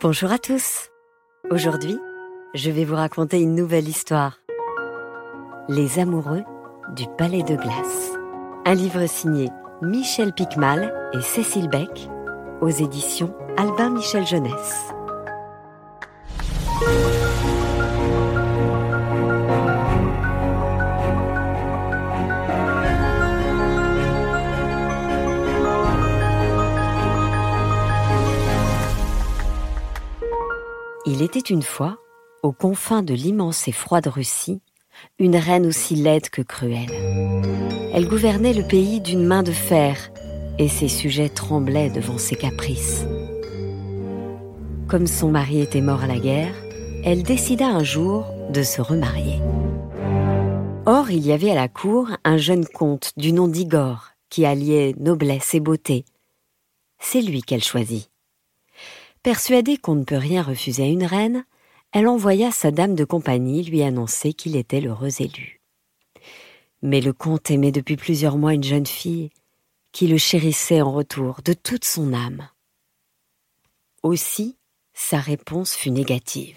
Bonjour à tous. Aujourd'hui, je vais vous raconter une nouvelle histoire. Les amoureux du Palais de Glace. Un livre signé Michel Picmal et Cécile Beck aux éditions Albin Michel Jeunesse. Il était une fois, aux confins de l'immense et froide Russie, une reine aussi laide que cruelle. Elle gouvernait le pays d'une main de fer, et ses sujets tremblaient devant ses caprices. Comme son mari était mort à la guerre, elle décida un jour de se remarier. Or, il y avait à la cour un jeune comte du nom d'Igor qui alliait noblesse et beauté. C'est lui qu'elle choisit. Persuadée qu'on ne peut rien refuser à une reine, elle envoya sa dame de compagnie lui annoncer qu'il était l'heureux élu. Mais le comte aimait depuis plusieurs mois une jeune fille qui le chérissait en retour de toute son âme. Aussi, sa réponse fut négative.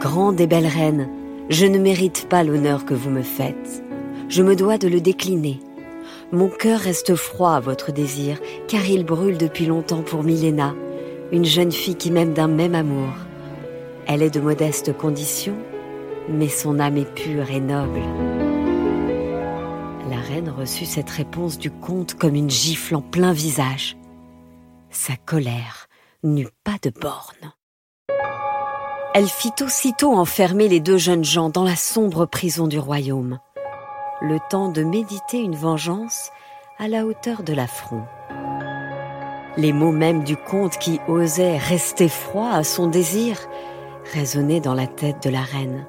Grande et belle reine, je ne mérite pas l'honneur que vous me faites. Je me dois de le décliner. Mon cœur reste froid à votre désir, car il brûle depuis longtemps pour Milena, une jeune fille qui m'aime d'un même amour. Elle est de modeste condition, mais son âme est pure et noble. La reine reçut cette réponse du comte comme une gifle en plein visage. Sa colère n'eut pas de borne. Elle fit aussitôt enfermer les deux jeunes gens dans la sombre prison du royaume, le temps de méditer une vengeance à la hauteur de l'affront. Les mots mêmes du comte qui osait rester froid à son désir résonnaient dans la tête de la reine.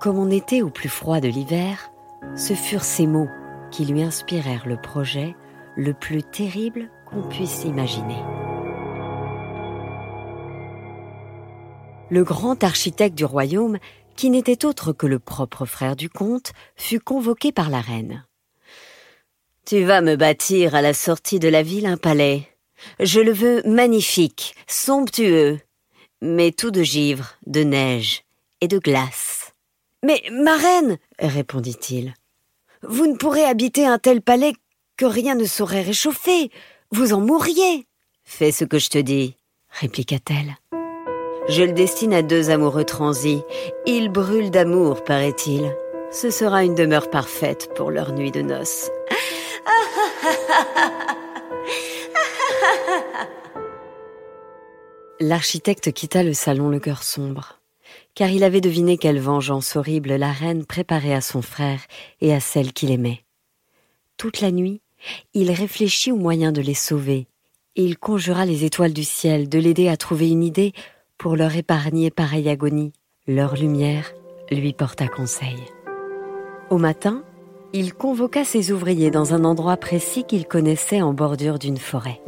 Comme on était au plus froid de l'hiver, ce furent ces mots qui lui inspirèrent le projet le plus terrible qu'on puisse imaginer. Le grand architecte du royaume, qui n'était autre que le propre frère du comte, fut convoqué par la reine. Tu vas me bâtir à la sortie de la ville un palais. Je le veux magnifique, somptueux, mais tout de givre, de neige et de glace. Mais, ma reine, répondit-il, vous ne pourrez habiter un tel palais que rien ne saurait réchauffer. Vous en mourriez. Fais ce que je te dis, répliqua-t-elle. Je le destine à deux amoureux transis. Ils brûlent d'amour, paraît-il. Ce sera une demeure parfaite pour leur nuit de noces. L'architecte quitta le salon le cœur sombre, car il avait deviné quelle vengeance horrible la reine préparait à son frère et à celle qu'il aimait. Toute la nuit, il réfléchit aux moyens de les sauver, et il conjura les étoiles du ciel de l'aider à trouver une idée pour leur épargner pareille agonie. Leur lumière lui porta conseil. Au matin, il convoqua ses ouvriers dans un endroit précis qu'il connaissait en bordure d'une forêt.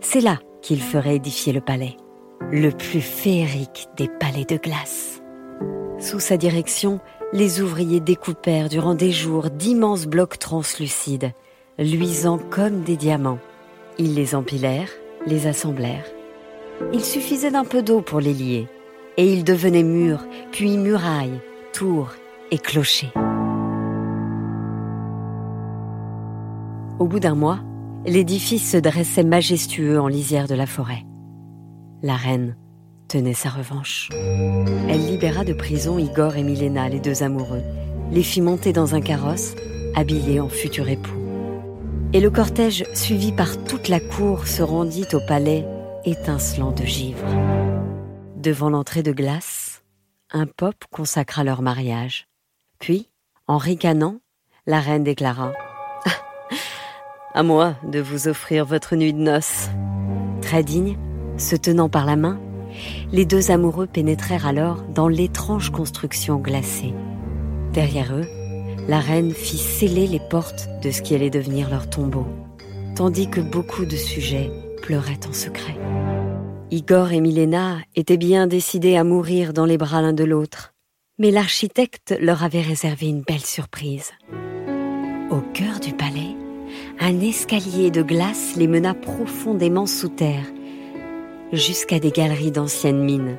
C'est là qu'il ferait édifier le palais, le plus féerique des palais de glace. Sous sa direction, les ouvriers découpèrent durant des jours d'immenses blocs translucides, luisants comme des diamants. Ils les empilèrent, les assemblèrent. Il suffisait d'un peu d'eau pour les lier, et ils devenaient murs, puis murailles, tours et clochers. Au bout d'un mois, l'édifice se dressait majestueux en lisière de la forêt. La reine tenait sa revanche. Elle libéra de prison Igor et Milena, les deux amoureux, les fit monter dans un carrosse, habillés en futurs époux. Et le cortège, suivi par toute la cour, se rendit au palais étincelant de givre. Devant l'entrée de glace, un pop consacra leur mariage. Puis, en ricanant, la reine déclara à moi de vous offrir votre nuit de noces. Très digne, se tenant par la main, les deux amoureux pénétrèrent alors dans l'étrange construction glacée. Derrière eux, la reine fit sceller les portes de ce qui allait devenir leur tombeau, tandis que beaucoup de sujets pleuraient en secret. Igor et Milena étaient bien décidés à mourir dans les bras l'un de l'autre, mais l'architecte leur avait réservé une belle surprise. Au cœur du palais, un escalier de glace les mena profondément sous terre, jusqu'à des galeries d'anciennes mines.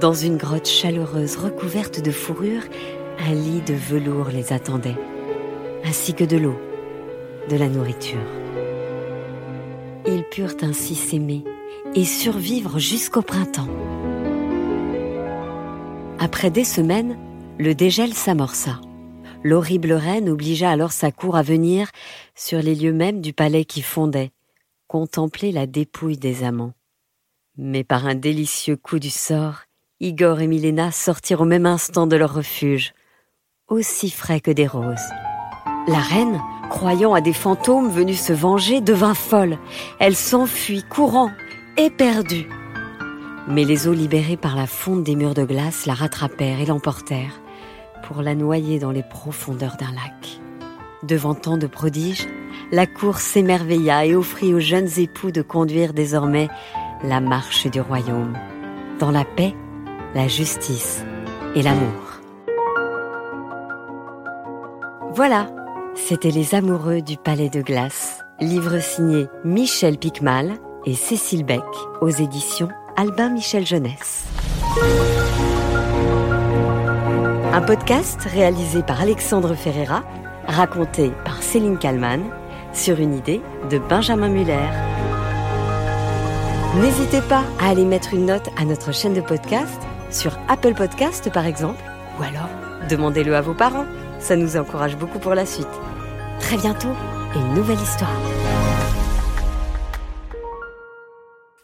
Dans une grotte chaleureuse recouverte de fourrure, un lit de velours les attendait, ainsi que de l'eau, de la nourriture. Ils purent ainsi s'aimer et survivre jusqu'au printemps. Après des semaines, le dégel s'amorça. L'horrible reine obligea alors sa cour à venir, sur les lieux mêmes du palais qui fondait, contempler la dépouille des amants. Mais par un délicieux coup du sort, Igor et Milena sortirent au même instant de leur refuge, aussi frais que des roses. La reine, croyant à des fantômes venus se venger, devint folle. Elle s'enfuit, courant, éperdue. Mais les eaux libérées par la fonte des murs de glace la rattrapèrent et l'emportèrent pour la noyer dans les profondeurs d'un lac. Devant tant de prodiges, la cour s'émerveilla et offrit aux jeunes époux de conduire désormais la marche du royaume, dans la paix, la justice et l'amour. Voilà, c'était Les Amoureux du Palais de Glace, livre signé Michel Picmal et Cécile Beck aux éditions Albin Michel Jeunesse. Un podcast réalisé par Alexandre Ferreira, raconté par Céline Kallmann, sur une idée de Benjamin Muller. N'hésitez pas à aller mettre une note à notre chaîne de podcast, sur Apple Podcast par exemple, ou alors demandez-le à vos parents, ça nous encourage beaucoup pour la suite. Très bientôt, une nouvelle histoire.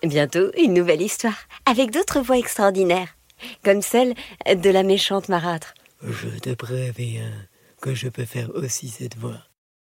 Bientôt, une nouvelle histoire, avec d'autres voix extraordinaires, comme celle de la méchante marâtre. Je te préviens que je peux faire aussi cette voix.